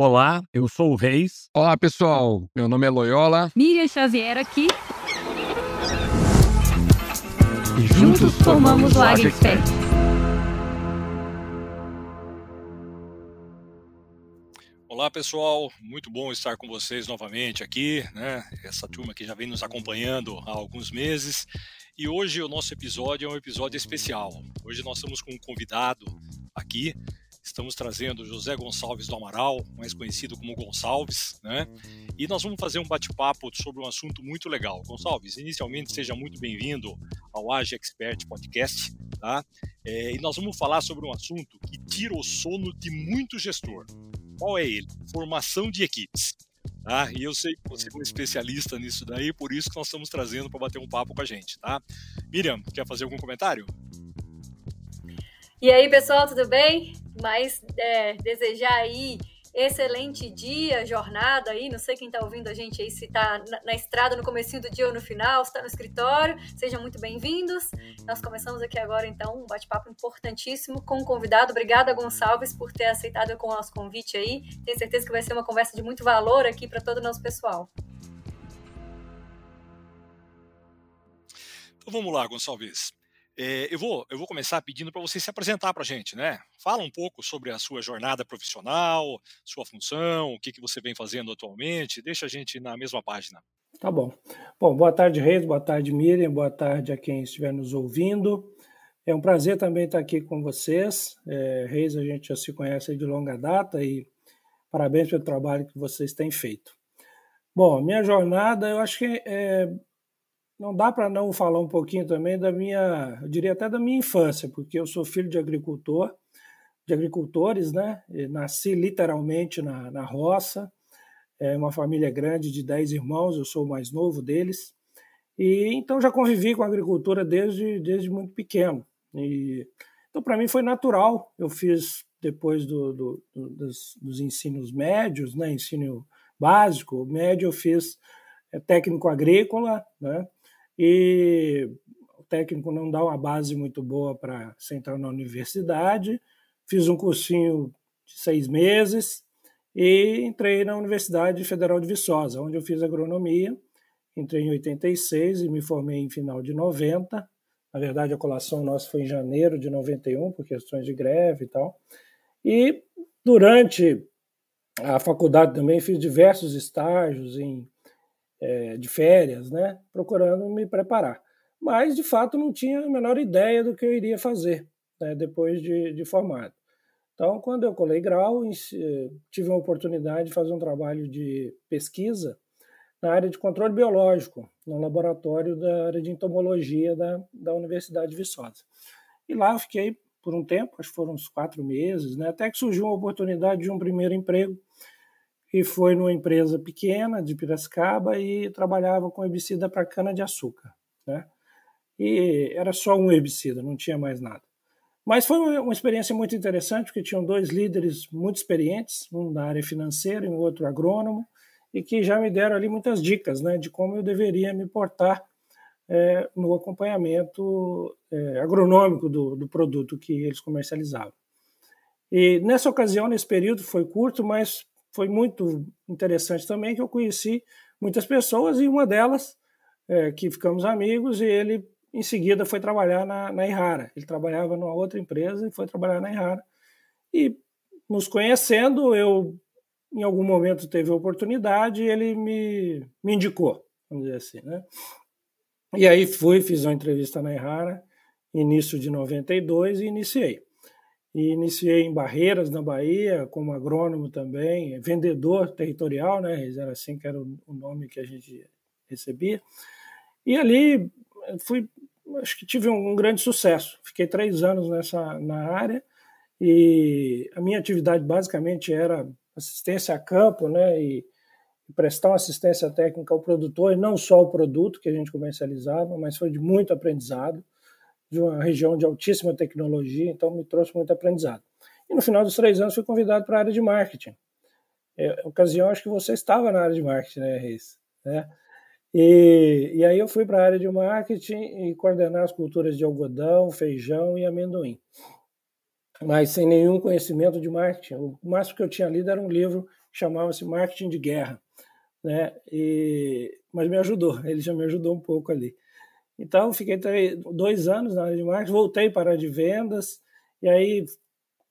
Olá, eu sou o Reis. Olá, pessoal. Meu nome é Loyola. Miriam Xavier aqui. E juntos, formamos o Expert. Olá pessoal, muito bom estar com vocês novamente aqui, né? Essa turma que já vem nos acompanhando há alguns meses. E hoje o nosso episódio é um episódio especial. Hoje nós estamos com um convidado aqui Estamos trazendo José Gonçalves do Amaral, mais conhecido como Gonçalves, né? E nós vamos fazer um bate-papo sobre um assunto muito legal. Gonçalves, inicialmente seja muito bem-vindo ao Age Expert Podcast, tá? É, e nós vamos falar sobre um assunto que tira o sono de muito gestor. Qual é ele? Formação de equipes. Tá? E eu sei que você é um especialista nisso daí, por isso que nós estamos trazendo para bater um papo com a gente, tá? Miriam, quer fazer algum comentário? E aí, pessoal, tudo bem? Mas é, desejar aí excelente dia, jornada aí, não sei quem está ouvindo a gente aí, se está na, na, estrada no começo do dia ou no final, se está no escritório, sejam muito bem-vindos. Nós começamos aqui agora, então, um bate-papo importantíssimo com o convidado. Obrigada, Gonçalves, por ter aceitado com o nosso convite aí. Tenho certeza que vai ser uma conversa de muito valor aqui para todo o nosso pessoal. Então vamos lá, Gonçalves. É, eu, vou, eu vou começar pedindo para você se apresentar para a gente, né? Fala um pouco sobre a sua jornada profissional, sua função, o que, que você vem fazendo atualmente, deixa a gente na mesma página. Tá bom. Bom, boa tarde, Reis, boa tarde, Miriam, boa tarde a quem estiver nos ouvindo. É um prazer também estar aqui com vocês. É, Reis, a gente já se conhece de longa data e parabéns pelo trabalho que vocês têm feito. Bom, minha jornada, eu acho que é, não dá para não falar um pouquinho também da minha, eu diria até da minha infância, porque eu sou filho de agricultor, de agricultores, né? Nasci literalmente na, na roça, é uma família grande de 10 irmãos, eu sou o mais novo deles, e então já convivi com a agricultura desde, desde muito pequeno. E, então, para mim foi natural. Eu fiz depois do, do, do dos, dos, ensinos médios, né? ensino básico, médio, eu fiz é, técnico agrícola, né? E o técnico não dá uma base muito boa para você entrar na universidade. Fiz um cursinho de seis meses e entrei na Universidade Federal de Viçosa, onde eu fiz agronomia. Entrei em 86 e me formei em final de 90. Na verdade, a colação nossa foi em janeiro de 91, por questões de greve e tal. E durante a faculdade também fiz diversos estágios em é, de férias, né, procurando me preparar. Mas, de fato, não tinha a menor ideia do que eu iria fazer né, depois de, de formado. Então, quando eu colei grau, eh, tive a oportunidade de fazer um trabalho de pesquisa na área de controle biológico, no laboratório da área de entomologia da, da Universidade de Viçosa. E lá eu fiquei por um tempo, acho que foram uns quatro meses, né, até que surgiu a oportunidade de um primeiro emprego e foi numa empresa pequena de Piracicaba e trabalhava com herbicida para cana-de-açúcar. Né? E era só um herbicida, não tinha mais nada. Mas foi uma experiência muito interessante, porque tinham dois líderes muito experientes, um da área financeira e um outro agrônomo, e que já me deram ali muitas dicas né, de como eu deveria me portar é, no acompanhamento é, agronômico do, do produto que eles comercializavam. E nessa ocasião, nesse período, foi curto, mas foi muito interessante também que eu conheci muitas pessoas e uma delas é, que ficamos amigos e ele em seguida foi trabalhar na, na. Ele trabalhava numa outra empresa e foi trabalhar na Ihara. E nos conhecendo, eu em algum momento teve a oportunidade e ele me, me indicou, vamos dizer assim, né? E aí fui, fiz uma entrevista na Ihara, início de 92 e iniciei e iniciei em Barreiras, na Bahia, como agrônomo também, vendedor territorial, né? Era assim que era o nome que a gente recebia. E ali fui, acho que tive um, grande sucesso. Fiquei três anos nessa na área e a minha atividade basicamente era assistência a campo, né? E, e prestar uma assistência técnica ao produtor, e não só o produto que a gente comercializava, mas foi de muito aprendizado de uma região de altíssima tecnologia, então me trouxe muito aprendizado. E no final dos três anos fui convidado para a área de marketing. É, ocasião, acho que você estava na área de marketing, né, Reis? Né? E, e aí eu fui para a área de marketing e coordenar as culturas de algodão, feijão e amendoim. Mas sem nenhum conhecimento de marketing. O máximo que eu tinha lido era um livro chamava-se marketing de guerra, né? E, mas me ajudou, ele já me ajudou um pouco ali. Então, fiquei dois anos na área de marketing, voltei para a área de vendas, e aí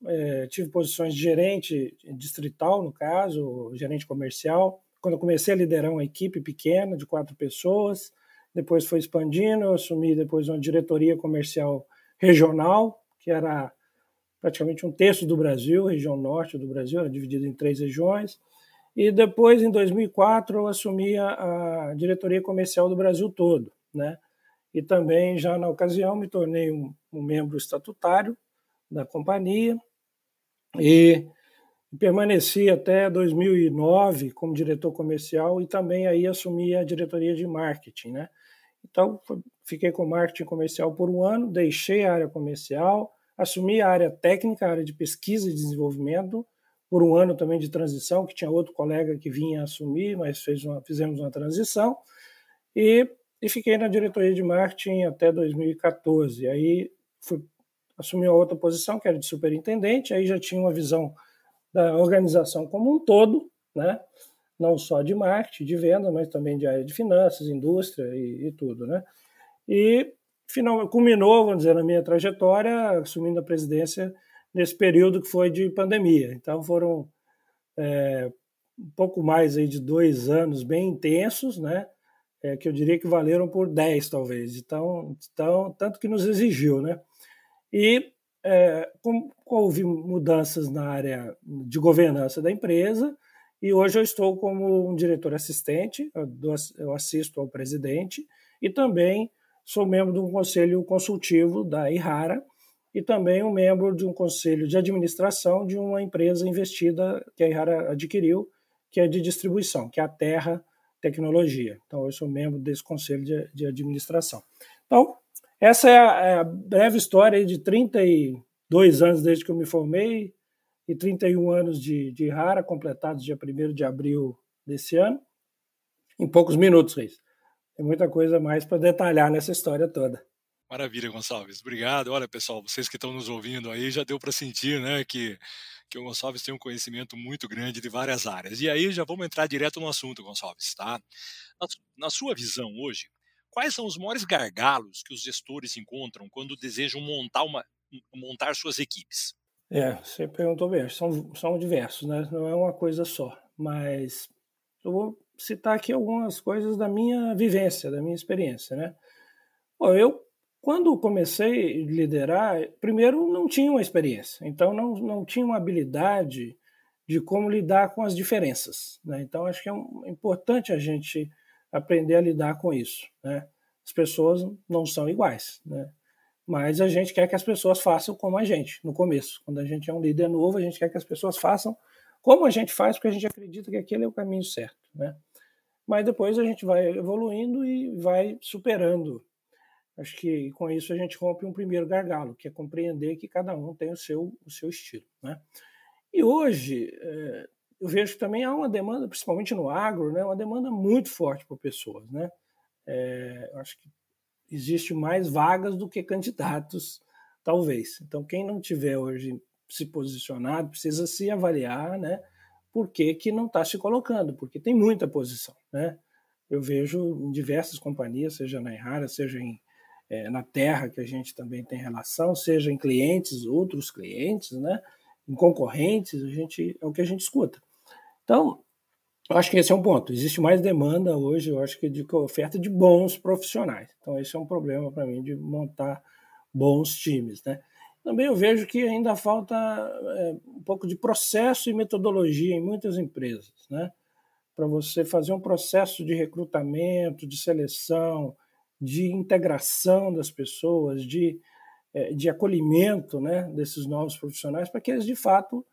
é, tive posições de gerente distrital, no caso, gerente comercial. Quando eu comecei a liderar uma equipe pequena, de quatro pessoas, depois foi expandindo, eu assumi depois uma diretoria comercial regional, que era praticamente um terço do Brasil, região norte do Brasil, era dividido em três regiões. E depois, em 2004, eu assumi a, a diretoria comercial do Brasil todo, né? E também, já na ocasião, me tornei um, um membro estatutário da companhia e permaneci até 2009 como diretor comercial e também aí assumi a diretoria de marketing, né? Então, fiquei com marketing comercial por um ano, deixei a área comercial, assumi a área técnica, a área de pesquisa e desenvolvimento, por um ano também de transição, que tinha outro colega que vinha assumir, mas fez uma, fizemos uma transição, e, e fiquei na diretoria de marketing até 2014. Aí fui assumi outra posição, que era de superintendente, aí já tinha uma visão da organização como um todo, né? não só de marketing, de venda, mas também de área de finanças, indústria e, e tudo. Né? E final, culminou, vamos dizer, na minha trajetória, assumindo a presidência nesse período que foi de pandemia. Então foram é, um pouco mais aí de dois anos bem intensos, né? É, que eu diria que valeram por dez, talvez. Então, então tanto que nos exigiu, né? E é, com, houve mudanças na área de governança da empresa, e hoje eu estou como um diretor assistente, eu assisto ao presidente, e também sou membro de um conselho consultivo da Ihara, e também um membro de um conselho de administração de uma empresa investida que a Ihara adquiriu, que é de distribuição, que é a Terra Tecnologia. Então, eu sou membro desse conselho de, de administração. Então, essa é a, é a breve história de 32 anos desde que eu me formei e 31 anos de, de Rara, completados dia 1 de abril desse ano, em poucos minutos, Reis. Tem muita coisa mais para detalhar nessa história toda. Maravilha, Gonçalves. Obrigado. Olha, pessoal, vocês que estão nos ouvindo aí, já deu para sentir, né, que, que o Gonçalves tem um conhecimento muito grande de várias áreas. E aí já vamos entrar direto no assunto, Gonçalves, tá? Na, sua visão hoje, quais são os maiores gargalos que os gestores encontram quando desejam montar, uma, montar suas equipes? É, você perguntou bem, são, são diversos, né? Não é uma coisa só. Mas eu vou citar aqui algumas coisas da minha vivência, da minha experiência, né? Bom, eu, quando comecei a liderar, primeiro não tinha uma experiência, então não, não tinha uma habilidade de como lidar com as diferenças, né? Então acho que é, um, é importante a gente aprender a lidar com isso. Né? As pessoas não são iguais, né? mas a gente quer que as pessoas façam como a gente, no começo. Quando a gente é um líder novo, a gente quer que as pessoas façam como a gente faz, porque a gente acredita que aquele é o caminho certo. Né? Mas depois a gente vai evoluindo e vai superando. Acho que com isso a gente rompe um primeiro gargalo, que é compreender que cada um tem o seu, o seu estilo. Né? E hoje, é, eu vejo que também há uma demanda, principalmente no agro, né, uma demanda muito forte por pessoas. Né? É, acho que existe mais vagas do que candidatos, talvez. Então, quem não tiver hoje se posicionado precisa se avaliar, né? Por que, que não está se colocando? Porque tem muita posição, né? Eu vejo em diversas companhias, seja na Errara, seja em, é, na Terra, que a gente também tem relação, seja em clientes, outros clientes, né? Em concorrentes, a gente, é o que a gente escuta. Então, eu acho que esse é um ponto. Existe mais demanda hoje, eu acho que de oferta de bons profissionais. Então, esse é um problema para mim de montar bons times, né? Também eu vejo que ainda falta é, um pouco de processo e metodologia em muitas empresas, né? Para você fazer um processo de recrutamento, de seleção, de integração das pessoas, de, é, de acolhimento né, desses novos profissionais, para que eles de fato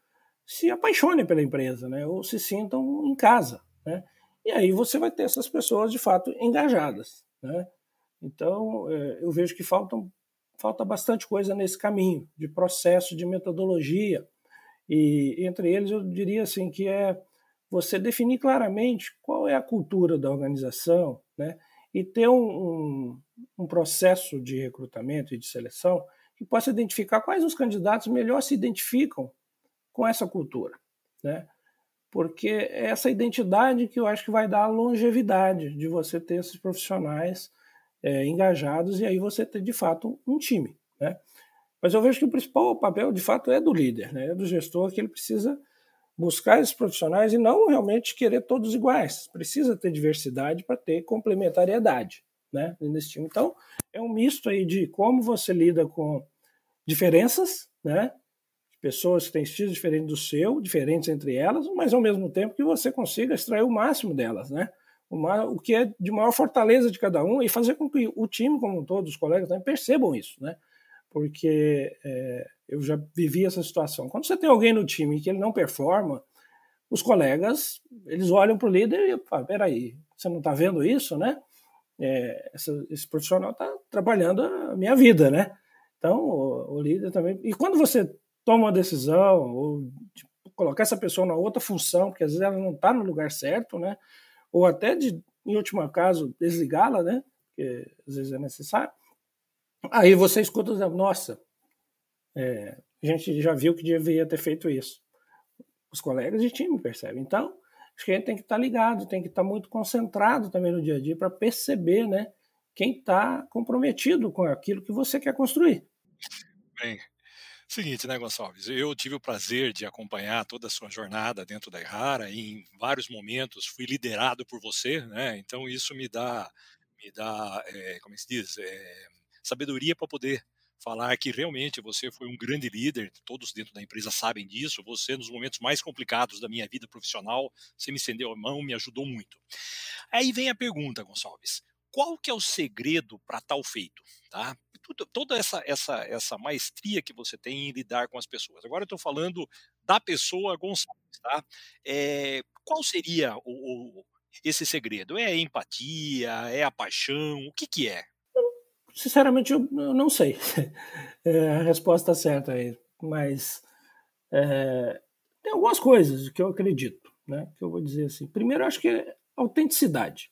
se apaixonem pela empresa, né? Ou se sintam em casa, né? E aí você vai ter essas pessoas de fato engajadas, né? Então é, eu vejo que faltam, falta bastante coisa nesse caminho de processo, de metodologia e entre eles eu diria assim que é você definir claramente qual é a cultura da organização, né? E ter um, um, um processo de recrutamento e de seleção que possa identificar quais os candidatos melhor se identificam com essa cultura, né? porque é essa identidade que eu acho que vai dar a longevidade de você ter esses profissionais é, engajados e aí você ter de fato um time. Né? Mas eu vejo que o principal papel de fato é do líder, né? é do gestor, que ele precisa buscar esses profissionais e não realmente querer todos iguais. Precisa ter diversidade para ter complementariedade né, nesse time. Então, é um misto aí de como você lida com diferenças, né? Pessoas que têm estilos diferentes do seu, diferentes entre elas, mas ao mesmo tempo que você consiga extrair o máximo delas, né? o que é de maior fortaleza de cada um e fazer com que o time como um os colegas também percebam isso, né? Porque é, eu já vivi essa situação. Quando você tem alguém no time que ele não performa, os colegas eles olham para o líder e falam: peraí, você não está vendo isso, né? É, essa, esse profissional está trabalhando a minha vida, né? Então o, o, líder também. E quando você toma uma decisão ou tipo, colocar essa pessoa na outra função, porque às vezes ela não está no lugar certo, né? Ou até de, em último caso, desligá-la, né? Porque às vezes é necessário. Aí você escuta, nossa, é, a gente já viu que deveria ter feito isso. Os colegas de time percebem. Então, acho que a gente tem que estar ligado, tem que estar muito concentrado também no dia a dia para perceber, né, quem está comprometido com aquilo que você quer construir. Bem, seguinte, né, Gonçalves? Eu tive o prazer de acompanhar toda a sua jornada dentro da Errara e em vários momentos fui liderado por você, né? Então isso me dá, me dá, é, como é se diz, é, sabedoria para poder falar que realmente você foi um grande líder, todos dentro da empresa sabem disso, você nos momentos mais complicados da minha vida profissional, você me estendeu a mão, me ajudou muito. Aí vem a pergunta, Gonçalves, qual que é o segredo para tal feito, tá? Toda essa, essa, essa maestria que você tem em lidar com as pessoas. Agora eu estou falando da pessoa Gonçalves, tá? É, qual seria o, o, esse segredo? É a empatia? É a paixão? O que que é? Sinceramente, eu, eu não sei é a resposta certa aí, mas é, tem algumas coisas que eu acredito, né? Que eu vou dizer assim. Primeiro, acho que é autenticidade.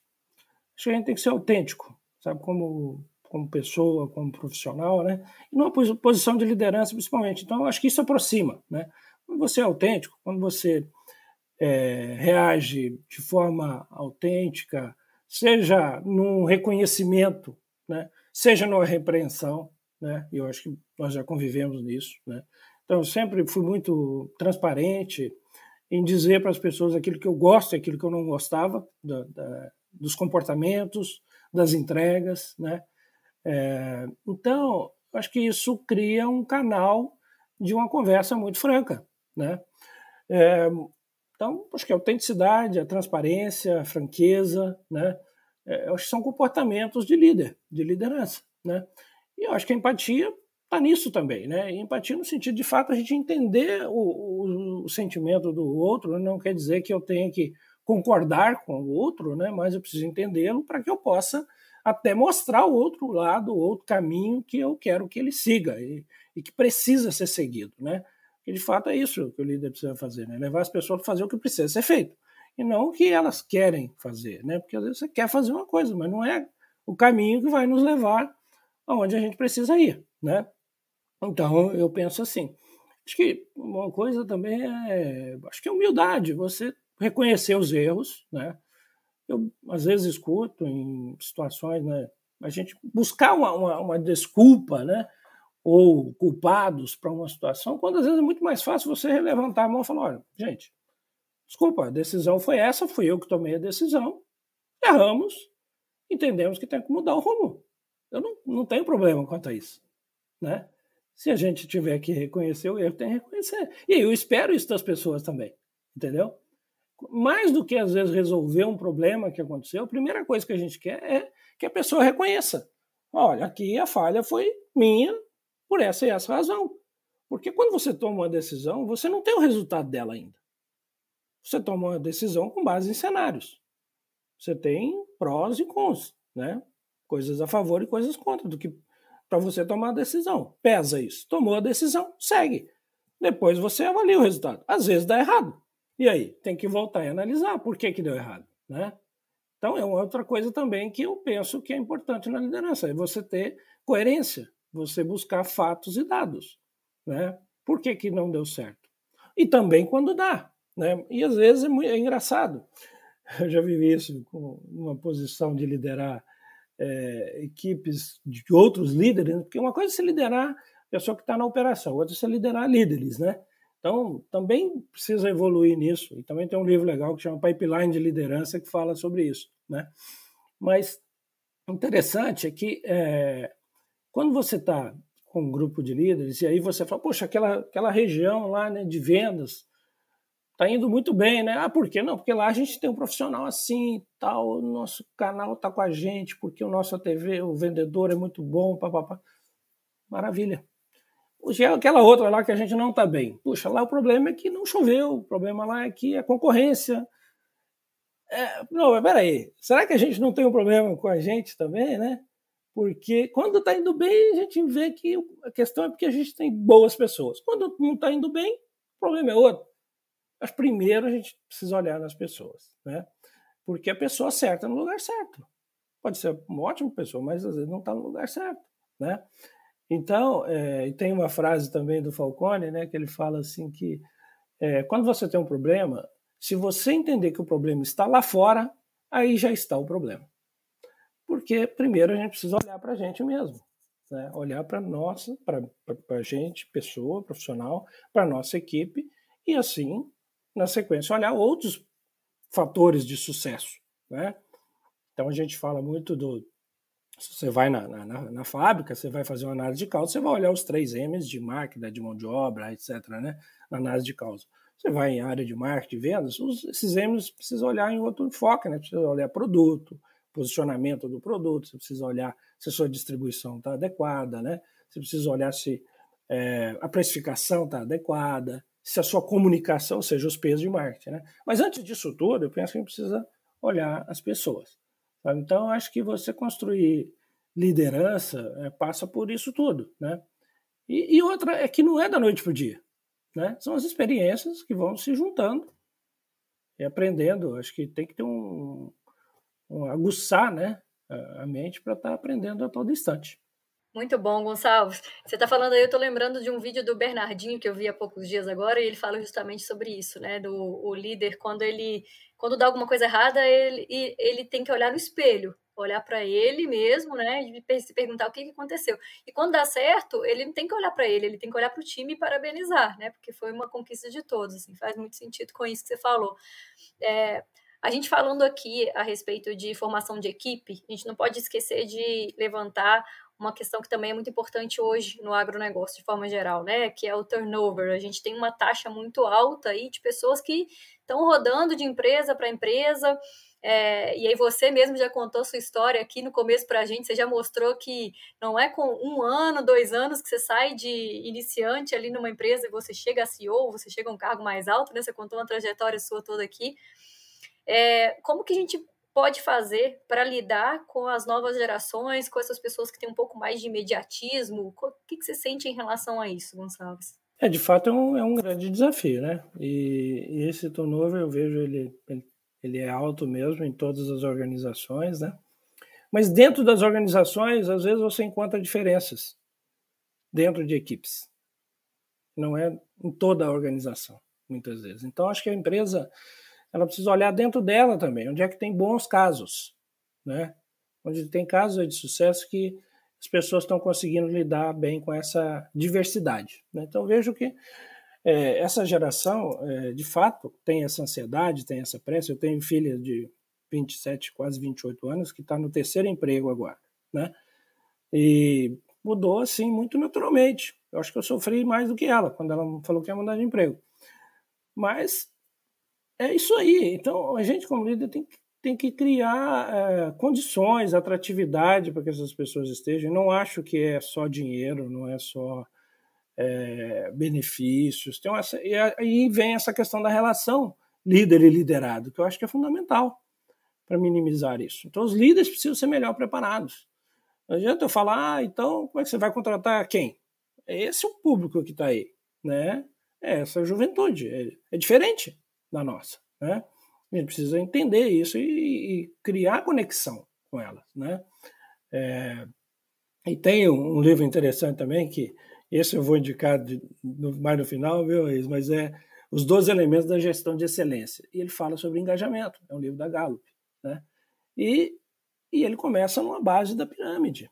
Acho que a gente tem que ser autêntico, sabe? Como, como pessoa, como profissional, né? E numa posição de liderança, principalmente. Então, acho que isso aproxima, né? Quando você é autêntico, quando você é, reage de forma autêntica, seja num reconhecimento, né? Seja numa repreensão, né? Eu acho que nós já convivemos nisso, né? Então, eu sempre fui muito transparente em dizer para as pessoas aquilo que eu gosto e aquilo que eu não gostava da, da, dos comportamentos, das entregas, né? É, então, acho que isso cria um canal de uma conversa muito franca, né? É, então, acho que a autenticidade, a transparência, a franqueza, né? É, acho que são comportamentos de líder, de liderança, né? E eu acho que a empatia está nisso também, né? E empatia no sentido de fato a gente entender o, o, o sentimento do outro, não quer dizer que eu tenha que concordar com o outro, né? Mas eu preciso entendê-lo para que eu possa até mostrar o outro lado, o outro caminho que eu quero que ele siga e, e que precisa ser seguido, né? De fato é isso que o líder precisa fazer, né? Levar as pessoas a fazer o que precisa ser feito e não o que elas querem fazer, né? Porque às vezes você quer fazer uma coisa, mas não é o caminho que vai nos levar aonde a gente precisa ir, né? Então eu penso assim. Acho que uma coisa também é, acho que é humildade, você reconhecer os erros, né? Eu às vezes escuto em situações, né? A gente buscar uma, uma, uma desculpa, né? Ou culpados para uma situação, quando às vezes é muito mais fácil você levantar a mão e falar: olha, gente, Desculpa, a decisão foi essa, fui eu que tomei a decisão. Erramos, entendemos que tem que mudar o rumo. Eu não, não tenho problema quanto a isso. Né? Se a gente tiver que reconhecer o erro, tem que reconhecer. E eu espero isso das pessoas também. Entendeu? Mais do que às vezes resolver um problema que aconteceu, a primeira coisa que a gente quer é que a pessoa reconheça. Olha, aqui a falha foi minha por essa e essa razão. Porque quando você toma uma decisão, você não tem o resultado dela ainda você toma uma decisão com base em cenários. Você tem prós e cons, né? Coisas a favor e coisas contra do que para você tomar a decisão. Pesa isso. Tomou a decisão, segue. Depois você avalia o resultado. Às vezes dá errado. E aí, tem que voltar e analisar por que, que deu errado, né? Então é outra coisa também que eu penso que é importante na liderança, é você ter coerência, você buscar fatos e dados, né? Por que, que não deu certo? E também quando dá, Né? E às vezes é, muito, é engraçado. Eu já vivi isso com uma posição de liderar é, equipes de outros líderes, porque uma coisa é você liderar a pessoa que está na operação, outra é você liderar líderes, né? Então, também precisa evoluir nisso. E também tem um livro legal que chama Pipeline de Liderança que fala sobre isso, né? Mas interessante é que é, quando você está com um grupo de líderes e aí você fala, poxa, aquela, aquela região lá né, de vendas tá indo muito bem, né? Ah, por quê? Não, porque lá a gente tem um profissional assim, tal, o nosso canal tá com a gente, porque o nosso TV, o vendedor é muito bom, papapá. Maravilha. Puxa, é aquela outra lá que a gente não tá bem. Puxa, lá o problema é que não choveu, o problema lá é que a concorrência. É, não, mas peraí, será que a gente não tem um problema com a gente também, né? Porque quando está indo bem, a gente vê que a questão é porque a gente tem boas pessoas. Quando não está indo bem, o problema é outro. Mas primeiro a gente precisa olhar nas pessoas, né? Porque a pessoa certa no lugar certo. Pode ser uma ótima pessoa, mas às vezes não está no lugar certo, né? Então, é, e tem uma frase também do Falcone, né, que ele fala assim que é, quando você tem um problema, se você entender que o problema está lá fora, aí já está o problema. Porque primeiro a gente precisa olhar para a gente mesmo, né? olhar para nossa, para a gente, pessoa, profissional, para nossa equipe e assim na sequência, olhar outros fatores de sucesso. Né? Então a gente fala muito do. Se você vai na, na, na, fábrica, você vai fazer uma análise de causa, você vai olhar os três M's de máquina, de mão de obra, etc., né? na análise de causa. Você vai em área de marketing, vendas, os, esses M's precisa olhar em outro enfoque, né? Precisa olhar produto, posicionamento do produto, você precisa olhar se a sua distribuição está adequada, né? Você precisa olhar se é, a precificação está adequada, se a sua comunicação, seja, os pesos de marketing. Né? Mas antes disso tudo, eu penso que a gente precisa olhar as pessoas. Sabe? Então, acho que você construir liderança é, passa por isso tudo. Né? E, e, outra é que não é da noite para o dia. Né? São as experiências que vão se juntando e aprendendo. Acho que tem que ter um, um aguçar né, a mente para estar tá aprendendo a todo instante. Muito bom, Gonçalves. Você está falando aí, eu estou lembrando de um vídeo do Bernardinho que eu vi há poucos dias agora, e ele fala justamente sobre isso, né? Do o líder, quando ele quando dá alguma coisa errada, ele, ele tem que olhar no espelho, olhar para ele mesmo, né? E se perguntar o que, que aconteceu. E quando dá certo, ele não tem que olhar para ele, ele tem que olhar para o time e parabenizar, né? Porque foi uma conquista de todos, assim, faz muito sentido com isso que você falou. É, a gente falando aqui a respeito de formação de equipe, a gente não pode esquecer de levantar uma questão que também é muito importante hoje no agronegócio de forma geral, né? Que é o turnover. A gente tem uma taxa muito alta aí de pessoas que estão rodando de empresa para empresa. É, e aí você mesmo já contou sua história aqui no começo para a gente, você já mostrou que não é com um ano, dois anos que você sai de iniciante ali numa empresa e você chega a CEO, você chega a um cargo mais alto, né? Você contou uma trajetória sua toda aqui. É, como que a gente pode fazer para lidar com as novas gerações, com essas pessoas que têm um pouco mais de imediatismo? O que, que você sente em relação a isso, Gonçalves? É, de fato, é um, é um grande desafio, né? E, e esse turnover, eu vejo ele, ele é alto mesmo em todas as organizações, né? Mas dentro das organizações, às vezes você encontra diferenças dentro de equipes. Não é em toda a organização, muitas vezes. Então, acho que a empresa ela precisa olhar dentro dela também, onde é que tem bons casos, né? Onde tem casos de sucesso que as pessoas estão conseguindo lidar bem com essa diversidade. Né? Então vejo que é, essa geração, é, de fato, tem essa ansiedade, tem essa pressa. Eu tenho filha de 27, quase 28 anos, que está no terceiro emprego agora, né? E mudou assim muito naturalmente. Eu acho que eu sofri mais do que ela quando ela falou que ia mudar de emprego. Mas é isso aí. Então, a gente, como líder, tem, tem que criar é, condições, atratividade para que essas pessoas estejam. não acho que é só dinheiro, não é só é, benefícios. Tem uma, e aí vem essa questão da relação líder e liderado, que eu acho que é fundamental para minimizar isso. Então, os líderes precisam ser melhor preparados. Não adianta eu falar, ah, então, como é que você vai contratar quem? Esse é o público que está aí, né? É essa juventude. É, é diferente da nossa. Né? A gente precisa entender isso e, e criar conexão com elas. Né? É, e tem um, um, livro interessante também, que esse eu vou indicar de, no, mais no final, viu, mas é os 12 elementos da gestão de excelência. E ele fala sobre engajamento, é um livro da Gallup. Né? E, e ele começa numa base da pirâmide.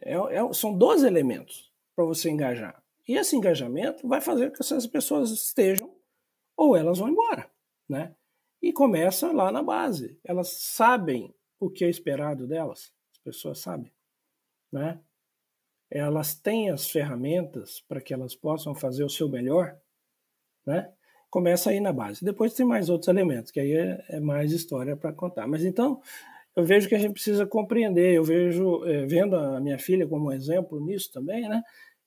É, é, são 12 elementos para você engajar. E esse engajamento vai fazer com que essas pessoas estejam ou elas vão embora. Né? E começa lá na base. Elas sabem o que é esperado delas, as pessoas sabem. Né? Elas têm as ferramentas para que elas possam fazer o seu melhor. Né? Começa aí na base. Depois tem mais outros elementos, que aí é, é mais história para contar. Mas então, eu vejo que a gente precisa compreender. Eu vejo, é, vendo a minha filha como um exemplo nisso também, né?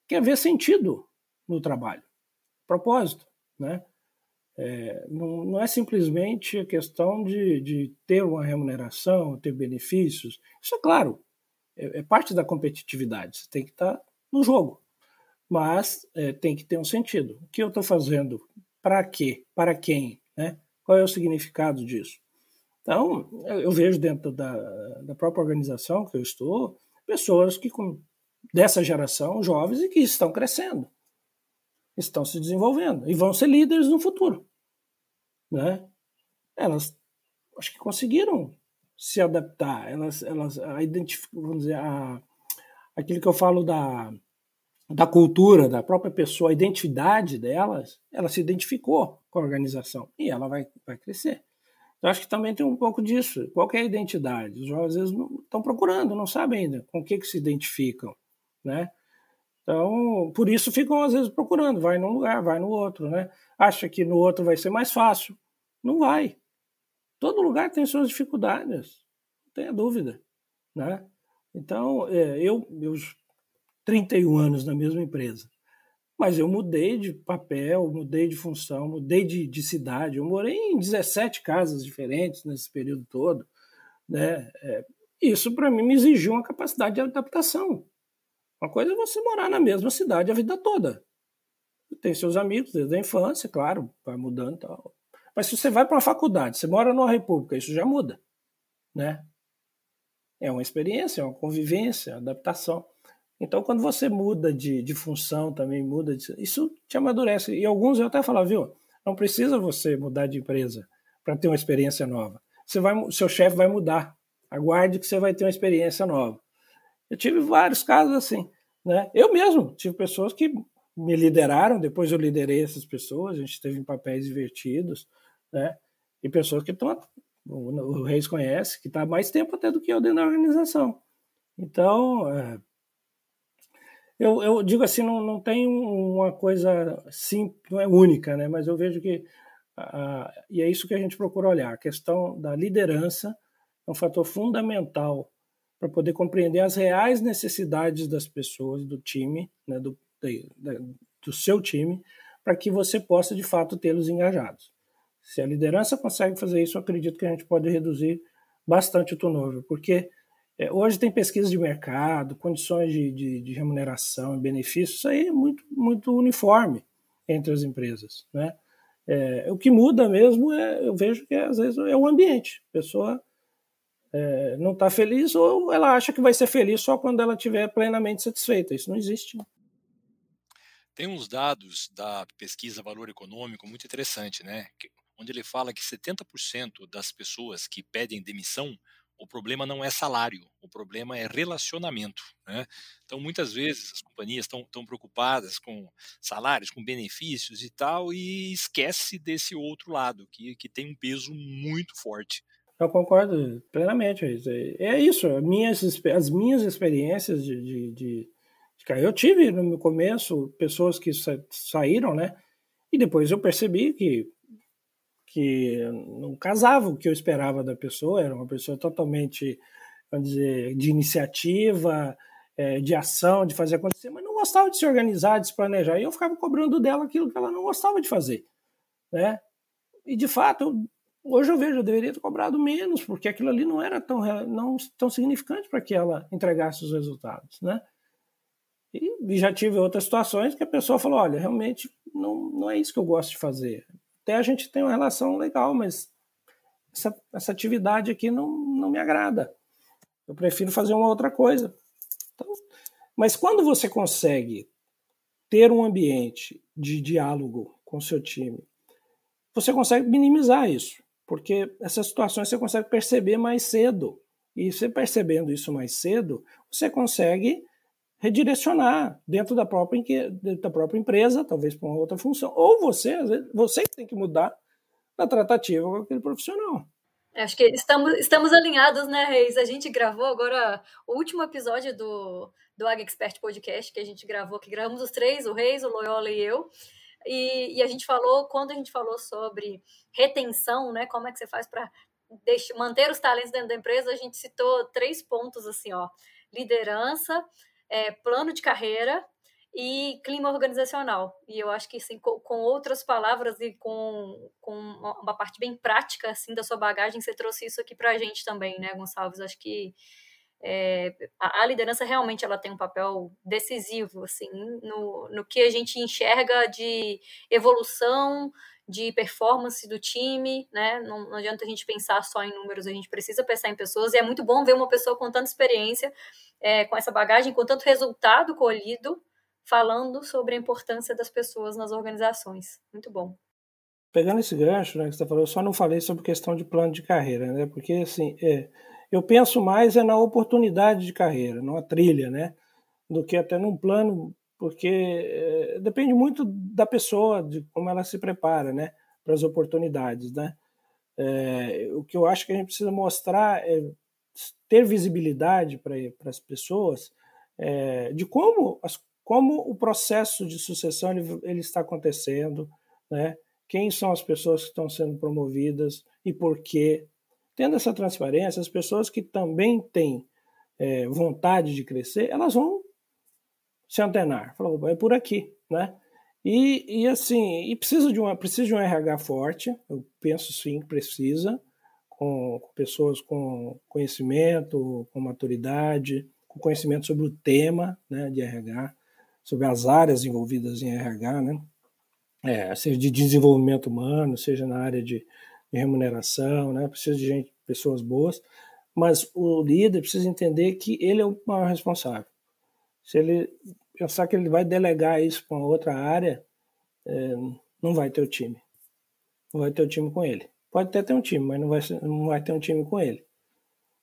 que ver sentido no trabalho, propósito, né? É, não, não, é simplesmente a questão de, de, ter uma remuneração, ter benefícios. Isso é claro, é, é parte da competitividade. Você tem que estar no jogo, mas é, tem que ter um sentido. O que eu estou fazendo? Para quê? Para quem? Né? Qual é o significado disso? Então, eu vejo dentro da, da própria organização que eu estou pessoas que com, dessa geração, jovens, e que estão crescendo estão se desenvolvendo e vão ser líderes no futuro. Né? Elas acho que conseguiram se adaptar, elas, elas a vamos dizer, a, aquilo que eu falo da, da cultura da própria pessoa, a identidade delas, ela se identificou com a organização e ela vai, vai crescer. Eu acho que também tem um pouco disso. Qual é a identidade? Os jovens às vezes não, estão procurando, não sabem ainda com o que, que se identificam. Né? Então, por isso ficam às vezes procurando, vai num lugar, vai no outro, né? Acha que no outro vai ser mais fácil. Não vai. Todo lugar tem suas dificuldades, não tenha dúvida, né? Então, é, eu, meus 31 anos na mesma empresa, mas eu mudei de papel, mudei de função, mudei de, de cidade. Eu morei em 17 casas diferentes nesse período todo, né? É, isso para mim me exigiu uma capacidade de adaptação. Uma coisa é você morar na mesma cidade a vida toda. Tem seus amigos desde a infância, claro, vai mudando e tal. Mas se você vai para uma faculdade, você mora numa república, isso já muda, né? É uma experiência, é uma convivência, adaptação. Então, quando você muda de, de função também, muda de, isso te amadurece. E alguns eu até falo, viu, não precisa você mudar de empresa para ter uma experiência nova. Você vai, seu chefe vai mudar. Aguarde que você vai ter uma experiência nova. Eu tive vários casos assim. Né? Eu mesmo tive pessoas que me lideraram, depois eu liderei essas pessoas, a gente teve em papéis invertidos, né? E pessoas que estão, o, Reis conhece, que está mais tempo até do que eu dentro da organização. Então, é, eu, eu, digo assim, não, não tem uma coisa simples, não é única, né? Mas eu vejo que, e é isso que a gente procura olhar, a questão da liderança é um fator fundamental para poder compreender as reais necessidades das pessoas, do time, né, do, do seu time, para que você possa de fato tê-los engajados. Se a liderança consegue fazer isso, acredito que a gente pode reduzir bastante o turnover, porque é, hoje tem pesquisa de mercado, condições de, de, de remuneração e benefícios, isso aí é muito, muito uniforme entre as empresas. Né? É, o que muda mesmo é, eu vejo que às vezes é o ambiente. A pessoa é, não está feliz ou ela acha que vai ser feliz só quando ela estiver plenamente satisfeita. Isso não existe. Tem uns dados da pesquisa Valor Econômico muito interessante, né? Onde ele fala que 70% das pessoas que pedem demissão, o problema não é salário, o problema é relacionamento. Né? Então, muitas vezes as companhias estão, preocupadas com salários, com benefícios e tal, e esquece desse outro lado, que, que tem um peso muito forte. Eu concordo plenamente. É isso, as minhas, as minhas experiências de, de, de, de Eu tive no começo pessoas que sa, saíram, né? E depois eu percebi que, que não casava o que eu esperava da pessoa, era uma pessoa totalmente, vamos dizer, de iniciativa, é, de ação, de fazer acontecer, mas não gostava de se organizar, de se planejar. E eu ficava cobrando dela aquilo que ela não gostava de fazer, né? E de fato, Hoje eu vejo, eu deveria ter cobrado menos, porque aquilo ali não era tão, não, tão significante para que ela entregasse os resultados, né? E, já tive outras situações que a pessoa falou, olha, realmente não, não é isso que eu gosto de fazer. Até a gente tem uma relação legal, mas essa, essa atividade aqui não, não me agrada. Eu prefiro fazer uma outra coisa. Então, mas quando você consegue ter um ambiente de diálogo com seu time, você consegue minimizar isso, porque essas situações você consegue perceber mais cedo. E você percebendo isso mais cedo, você consegue redirecionar dentro da própria, da própria empresa, talvez para uma outra função. Ou você, às vezes, você tem que mudar na tratativa com aquele profissional. Acho que estamos, estamos alinhados, né, Reis? A gente gravou agora o último episódio do, do Ag Expert Podcast que a gente gravou, que gravamos os três, o Reis, o Loyola e eu. E, e, a gente falou, quando a gente falou sobre retenção, né, como é que você faz para manter os talentos dentro da empresa, a gente citou três pontos assim, ó, liderança, é, plano de carreira e clima organizacional. E eu acho que assim, com, com, outras palavras e com, com uma parte bem prática assim da sua bagagem, você trouxe isso aqui para a gente também, né, Gonçalves? Acho que é, a, a, liderança realmente ela tem um papel decisivo assim no, no que a gente enxerga de evolução de performance do time, né? Não, não, adianta a gente pensar só em números, a gente precisa pensar em pessoas, e é muito bom ver uma pessoa com tanta experiência, é, com essa bagagem, com tanto resultado colhido, falando sobre a importância das pessoas nas organizações. Muito bom. Pegando esse gancho, né, que você falou, eu só não falei sobre questão de plano de carreira, né? Porque, assim, é, eu penso mais é na oportunidade de carreira, numa trilha, né? Do que até num plano, porque é, depende muito da pessoa, de como ela se prepara, né? Para as oportunidades, né? É, o que eu acho que a gente precisa mostrar é ter visibilidade para as pessoas é, de como, as, como o processo de sucessão ele, ele está acontecendo, né? quem são as pessoas que estão sendo promovidas e por quê, Tendo essa transparência, as pessoas que também têm é, vontade de crescer, elas vão se antenar. Falou, é por aqui, né? E, e assim, e precisa de, uma, precisa de um RH forte, eu penso sim que precisa, com, com pessoas com conhecimento, com maturidade, com conhecimento sobre o tema né, de RH, sobre as áreas envolvidas em RH, né? É, seja de desenvolvimento humano, seja na área de remuneração, né? precisa de gente, pessoas boas, mas o líder precisa entender que ele é o maior responsável. Se ele pensar que ele vai delegar isso para outra área, é, não vai ter o time. Não vai ter o time com ele. Pode até ter um time, mas não vai, não vai ter um time com ele.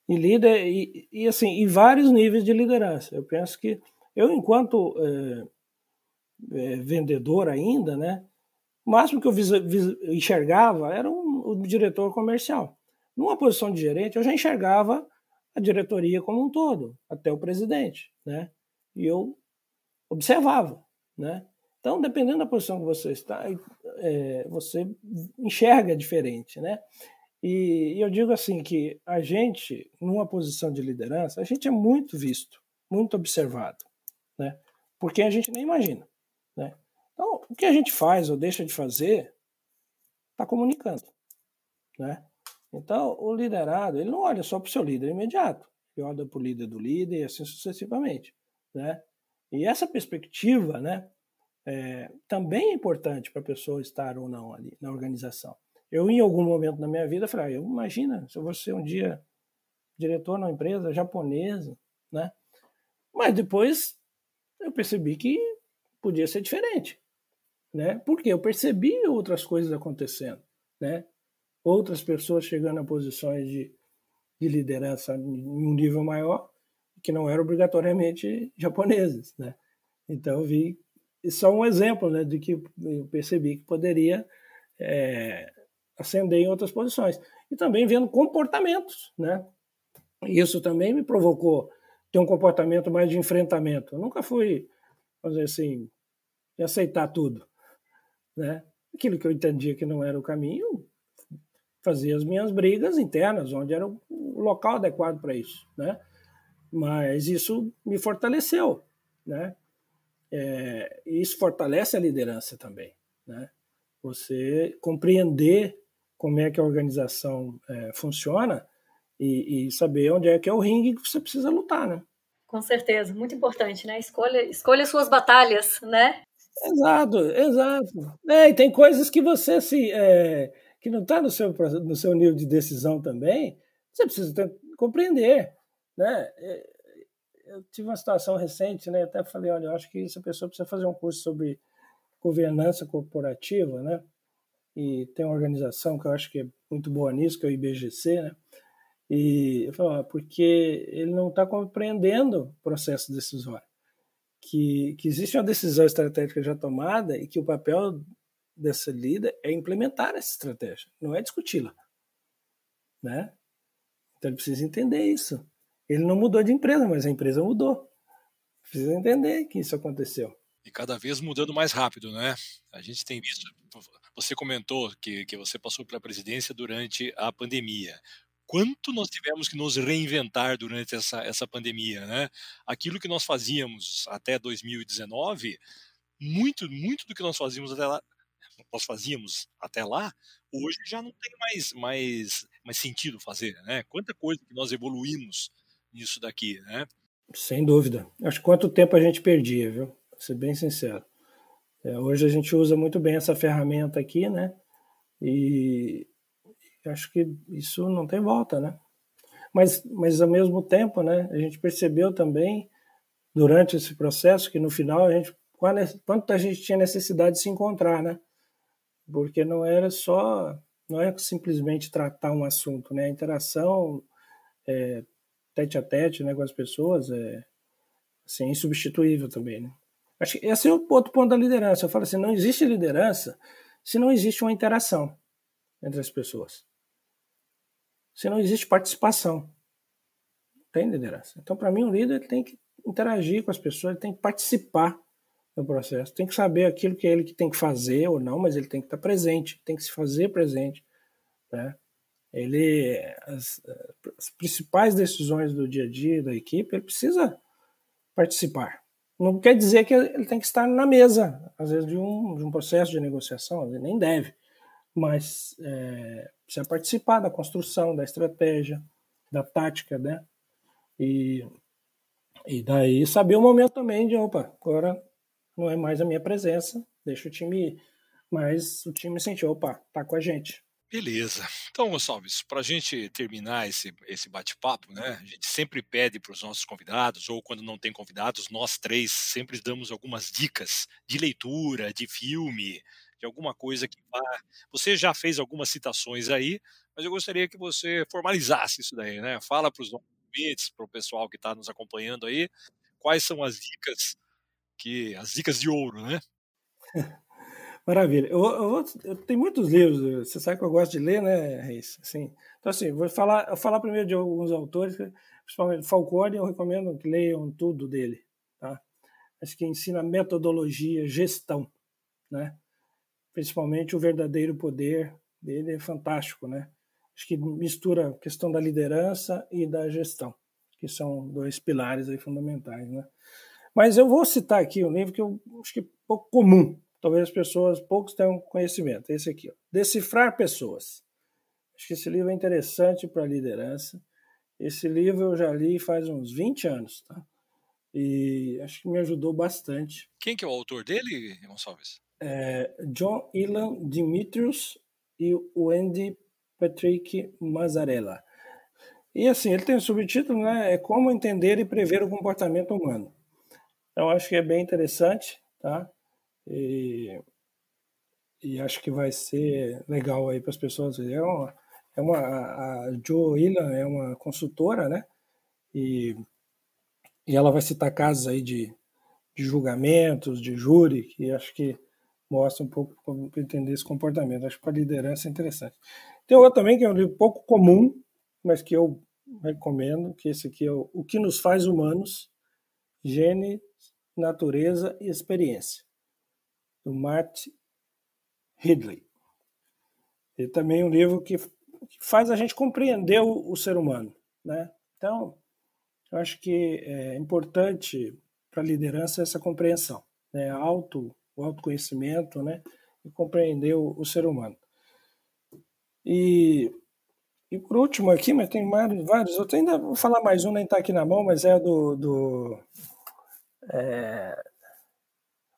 E líder, e, e assim, e vários níveis de liderança. Eu penso que eu, enquanto é, é, vendedor ainda, né, o máximo que eu vis, vis, enxergava era um o diretor comercial. Numa posição de gerente, eu já enxergava a diretoria como um todo, até o presidente, né? E eu observava, né? Então, dependendo da posição que você está, é, você enxerga diferente, né? E, e eu digo assim que a gente, numa posição de liderança, a gente é muito visto, muito observado, né? Porque a gente nem imagina, né? Então, o que a gente faz ou deixa de fazer, está comunicando. Né? Então, o liderado, ele não olha só para o seu líder imediato, ele olha para o líder do líder e assim sucessivamente. Né? E essa perspectiva né, é, também é importante para a pessoa estar ou não ali na organização. Eu, em algum momento da minha vida, falei, ah, eu imagina se eu vou ser um dia diretor numa empresa japonesa, né? Mas depois eu percebi que podia ser diferente, né? Porque eu percebi outras coisas acontecendo, né? Outras pessoas chegando a posições de, de liderança em um nível maior, que não eram obrigatoriamente japoneses, né? Então vi é um exemplo, né, de que eu percebi que poderia é, ascender em outras posições e também vendo comportamentos, né? Isso também me provocou ter um comportamento mais de enfrentamento. Eu nunca fui, vamos dizer assim, aceitar tudo, né? Aquilo que eu entendia que não era o caminho, fazia as minhas brigas internas, onde era o local adequado para isso, né? Mas isso me fortaleceu, né? É, isso fortalece a liderança também, né? Você compreender como é que a organização é, funciona e, e, saber onde é que é o ringue que você precisa lutar, né? Com certeza, muito importante, né? Escolha, escolha suas batalhas, né? Exato, exato. É, e tem coisas que você se é, que não está no seu, no seu nível de decisão também, você precisa ter, compreender. Né? É, eu tive uma situação recente, né? até falei, olha, eu acho que essa pessoa precisa fazer um curso sobre governança corporativa, né? E tem uma organização que eu acho que é muito boa nisso, que é o IBGC, né? E eu falo, porque ele não está compreendendo o processo decisório. Que, que existe uma decisão estratégica já tomada e que o papel dessa líder é implementar essa estratégia, não é discuti-la. Né? Então ele precisa entender isso. Ele não mudou de empresa, mas a empresa mudou. Precisa entender que isso aconteceu. E cada vez mudando mais rápido, né? A gente tem visto. Você comentou que, que você passou pela presidência durante a pandemia quanto nós tivemos que nos reinventar durante essa, essa pandemia, né? Aquilo que nós fazíamos até 2019, muito, muito do que nós fazíamos até lá, nós fazíamos até lá, hoje já não tem mais, mais, mais sentido fazer, né? Quanta coisa que nós evoluímos nisso daqui, né? Sem dúvida. Acho que quanto tempo a gente perdia, viu? Vou ser bem sincero. É, hoje a gente usa muito bem essa ferramenta aqui, né? E, acho que isso não tem volta, né? Mas, mas ao mesmo tempo, né, a gente percebeu também durante esse processo que no final a gente quanto a gente tinha necessidade de se encontrar, né? Porque não era só não é simplesmente tratar um assunto, né? A interação é, tete a tete, né, com as pessoas é assim, insubstituível também, né? Acho que esse é o outro ponto da liderança. Eu falo assim, não existe liderança se não existe uma interação entre as pessoas se não existe participação. Tem liderança. Então, para mim, o líder tem que interagir com as pessoas, ele tem que participar do processo, tem que saber aquilo que é ele que tem que fazer ou não, mas ele tem que estar presente, tem que se fazer presente. Né? Ele, as, as principais decisões do dia a dia da equipe, ele precisa participar. Não quer dizer que ele tem que estar na mesa, às vezes, de um, de um processo de negociação, ele nem deve, mas é, precisa participar da construção, da estratégia, da tática, né? E, e daí saber o momento também de, opa, agora não é mais a minha presença, deixa o time ir. Mas o time sentiu, opa, tá com a gente. Beleza. Então, Gonçalves, para a gente terminar esse, esse bate-papo, né? A gente sempre pede para os nossos convidados, ou quando não tem convidados, nós três sempre damos algumas dicas de leitura, de filme, de alguma coisa que vá. Você já fez algumas citações aí, mas eu gostaria que você formalizasse isso daí, né? Fala para os ouvintes, para o pessoal que está nos acompanhando aí, quais são as dicas que as dicas de ouro, né? Maravilha. Eu, eu, eu, tenho muitos livros, você sabe que eu gosto de ler, né, Reis? Assim, então, assim, vou falar, vou falar primeiro de alguns autores, principalmente Falcone, eu recomendo que leiam tudo dele, tá? Acho que ensina metodologia, gestão, né? principalmente o verdadeiro poder dele é fantástico, né? Acho que mistura a questão da liderança e da gestão, que são dois pilares aí fundamentais, né? Mas eu vou citar aqui um livro que eu acho que é pouco comum, talvez as pessoas poucos tenham conhecimento. Esse aqui, ó. Decifrar Pessoas. Acho que esse livro é interessante para a liderança. Esse livro eu já li faz uns 20 anos, tá? E acho que me ajudou bastante. Quem que é o autor dele, Gonçalves? é, John Ilan Dimitrius e o Andy Patrick Mazzarella. E assim, ele tem o um subtítulo, né? É como entender e prever o comportamento humano. Então acho que é bem interessante, tá? E, e acho que vai ser legal aí para as pessoas. É uma, é uma a, Joe Ilan é uma consultora, né? E, e ela vai citar casos aí de, de julgamentos, de júri, que acho que mostra um pouco como entender esse comportamento. Acho que para liderança é interessante. Tem outro também que é um livro pouco comum, mas que eu recomendo, que esse aqui é o, o que nos faz humanos, gene, natureza e experiência, do Mart Ridley. E também é um livro que, que faz a gente compreender o, o, ser humano, né? Então, eu acho que é importante para a liderança essa compreensão, né? Auto o autoconhecimento, né? E compreender o, o ser humano. E, e por último aqui, mas tem vários, vários outros, ainda vou falar mais um, nem está aqui na mão, mas é do, do é,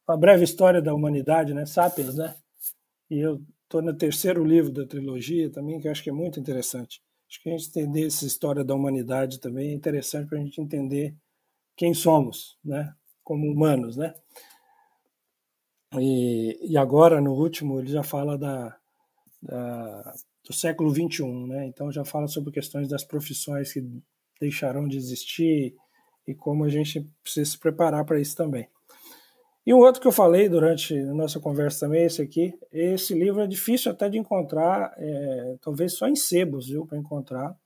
uma breve história da humanidade, né? Sapiens, né? E eu estou no terceiro livro da trilogia também, que eu acho que é muito interessante. Acho que a gente entender essa história da humanidade também é interessante para a gente entender quem somos, né? Como humanos, né? E, e agora, no último, ele já fala da, da, do século XXI, né? então já fala sobre questões das profissões que deixarão de existir e como a gente precisa se preparar para isso também. E um outro que eu falei durante a nossa conversa também esse aqui. Esse livro é difícil até de encontrar, é, talvez só em sebos, viu, para encontrar,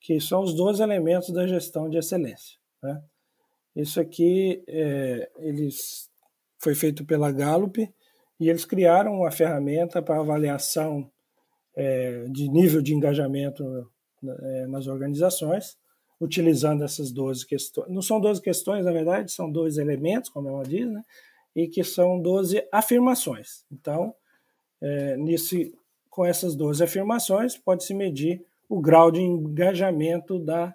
que são os 12 elementos da gestão de excelência. Né? Isso aqui é, eles, foi feito pela Gallup e eles criaram uma ferramenta para avaliação é, de nível de engajamento é, nas organizações, utilizando essas 12 questões. Não são 12 questões, na verdade, são dois elementos, como ela diz, né? e que são 12 afirmações. Então, é, nesse, com essas 12 afirmações, pode-se medir o grau de engajamento da,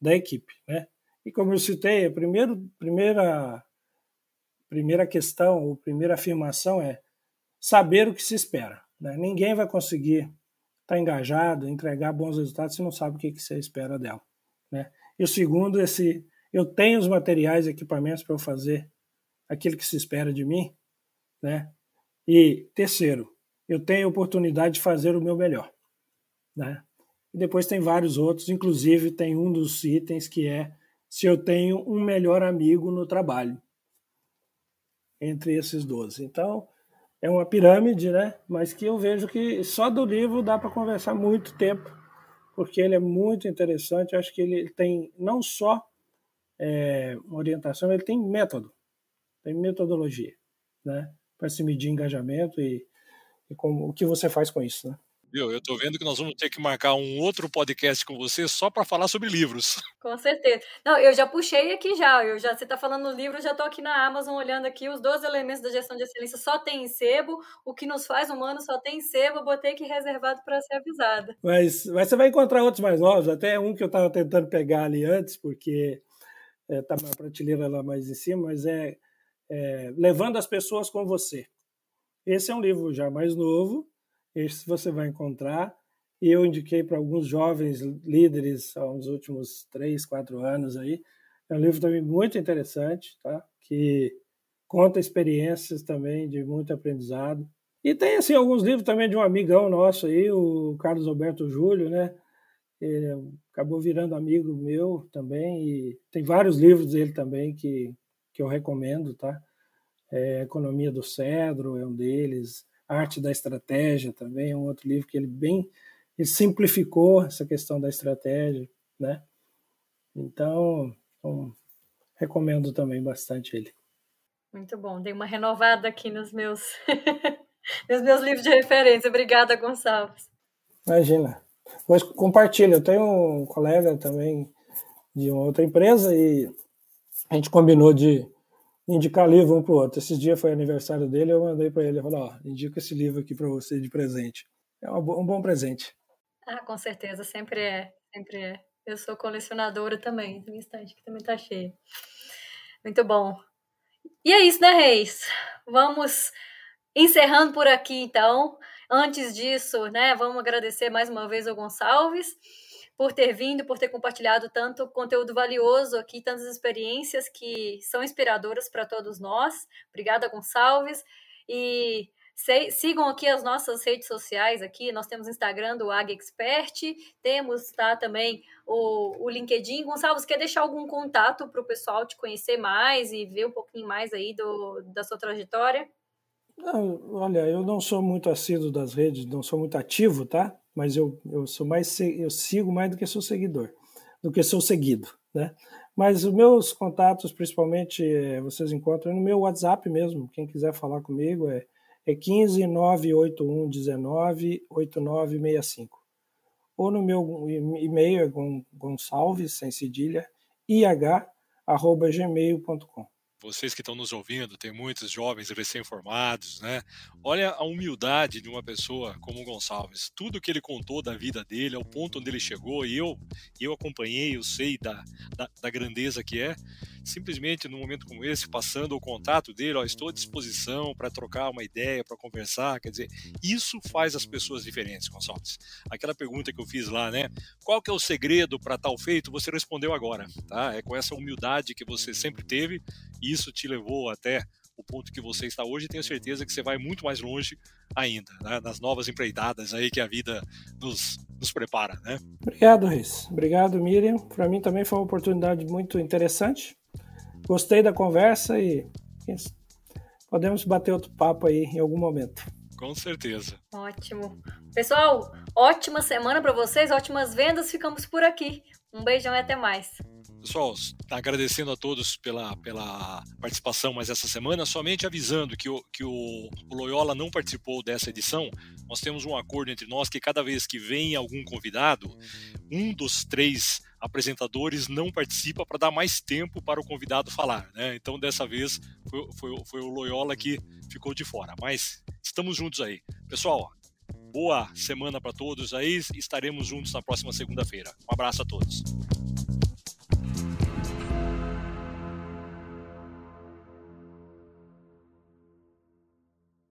da equipe. Né? E como eu citei, a primeiro, primeira, primeira questão, ou primeira afirmação é saber o que se espera. Né? Ninguém vai conseguir estar tá engajado, entregar bons resultados se não sabe o que, que você espera dela. Né? E o segundo, esse eu tenho os materiais e equipamentos para eu fazer aquilo que se espera de mim, né? E terceiro, eu tenho a oportunidade de fazer o meu melhor, né? E depois tem vários outros, inclusive tem um dos itens que é se eu tenho um melhor amigo no trabalho. Entre esses 12. Então, é uma pirâmide, né? Mas que eu vejo que só do livro dá para conversar muito tempo, porque ele é muito interessante. Acho que ele tem não só é, orientação, ele tem método tem metodologia, né? Para se medir engajamento e, e como, o que você faz com isso, né? Viu, eu estou vendo que nós vamos ter que marcar um outro podcast com você só para falar sobre livros. Com certeza. Não, eu já puxei aqui já. Eu já você está falando no livro, eu já estou aqui na Amazon olhando aqui os 12 elementos da gestão de excelência só tem em sebo, o que nos faz humanos só tem em sebo, eu botei aqui reservado para ser avisada. Mas, mas você vai encontrar outros mais novos, até um que eu estava tentando pegar ali antes, porque está é, na prateleira lá mais em cima, mas é é, Levando as Pessoas com Você. Esse é um livro já mais novo, esse você vai encontrar, e eu indiquei para alguns jovens líderes há uns últimos três, quatro anos aí. É um livro também muito interessante, tá? que conta experiências também de muito aprendizado. E tem assim alguns livros também de um amigão nosso aí, o Carlos Alberto Júlio, né? Ele acabou virando amigo meu também e tem vários livros dele também que que eu recomendo, tá? É, Economia do Cedro é um deles, Arte da Estratégia também é um outro livro que ele bem ele simplificou essa questão da estratégia, né? Então, então recomendo também bastante ele. Muito bom, dei uma renovada aqui nos meus nos meus livros de referência. Obrigada, Gonçalves. Imagina. Pois compartilha. Eu tenho um colega também de uma outra empresa e a gente combinou de indicar livro um para o outro. Esses dias foi aniversário dele, eu mandei para ele, falei, ó, indico esse livro aqui para você de presente. É um bom presente. Ah, com certeza, sempre é, sempre é. Eu sou colecionadora também, minha estante que também está cheia. Muito bom. E é isso, né, Reis? Vamos encerrando por aqui, então. Antes disso, né, vamos agradecer mais uma vez ao Gonçalves por ter vindo, por ter compartilhado tanto conteúdo valioso aqui, tantas experiências que são inspiradoras para todos nós. Obrigada, Gonçalves. E sigam aqui as nossas redes sociais aqui. Nós temos Instagram do Ag Expert, temos tá, também o, o LinkedIn. Gonçalves, quer deixar algum contato para o pessoal te conhecer mais e ver um pouquinho mais aí do, da sua trajetória? Não, olha, eu não sou muito assíduo das redes, não sou muito ativo, tá? Mas eu, eu sou mais eu sigo mais do que sou seguidor, do que sou seguido, né? Mas os meus contatos, principalmente, é, vocês encontram no meu WhatsApp mesmo. Quem quiser falar comigo é, é 15 981 19 8965. Ou no meu e-mail é gonçalves, sem cedilha, ih, arroba gmail.com vocês que estão nos ouvindo, tem muitos jovens recém-formados, né? Olha a humildade de uma pessoa como o Gonçalves. Tudo que ele contou da vida dele, ao ponto onde ele chegou, e eu, eu acompanhei, eu sei da, da, da grandeza que é. Simplesmente num momento como esse, passando o contato dele, ó, estou à disposição para trocar uma ideia, para conversar. Quer dizer, isso faz as pessoas diferentes, Gonçalves. Aquela pergunta que eu fiz lá, né? Qual que é o segredo para tal feito? Você respondeu agora, tá? É com essa humildade que você sempre teve e isso te levou até o ponto que você está hoje e tenho certeza que você vai muito mais longe ainda, né, nas novas empreitadas aí que a vida nos, nos prepara, né? Obrigado, Reis. Obrigado, Miriam. Para mim também foi uma oportunidade muito interessante. Gostei da conversa e podemos bater outro papo aí em algum momento. Com certeza. Ótimo. Pessoal, ótima semana para vocês, ótimas vendas. Ficamos por aqui. Um beijão e até mais. Pessoal, agradecendo a todos pela, pela participação mais essa semana, somente avisando que, o, que o, o Loyola não participou dessa edição, nós temos um acordo entre nós que cada vez que vem algum convidado, um dos três apresentadores não participa para dar mais tempo para o convidado falar. Né? Então, dessa vez, foi, foi, foi o Loyola que ficou de fora. Mas estamos juntos aí. Pessoal, boa semana para todos aí. Estaremos juntos na próxima segunda-feira. Um abraço a todos.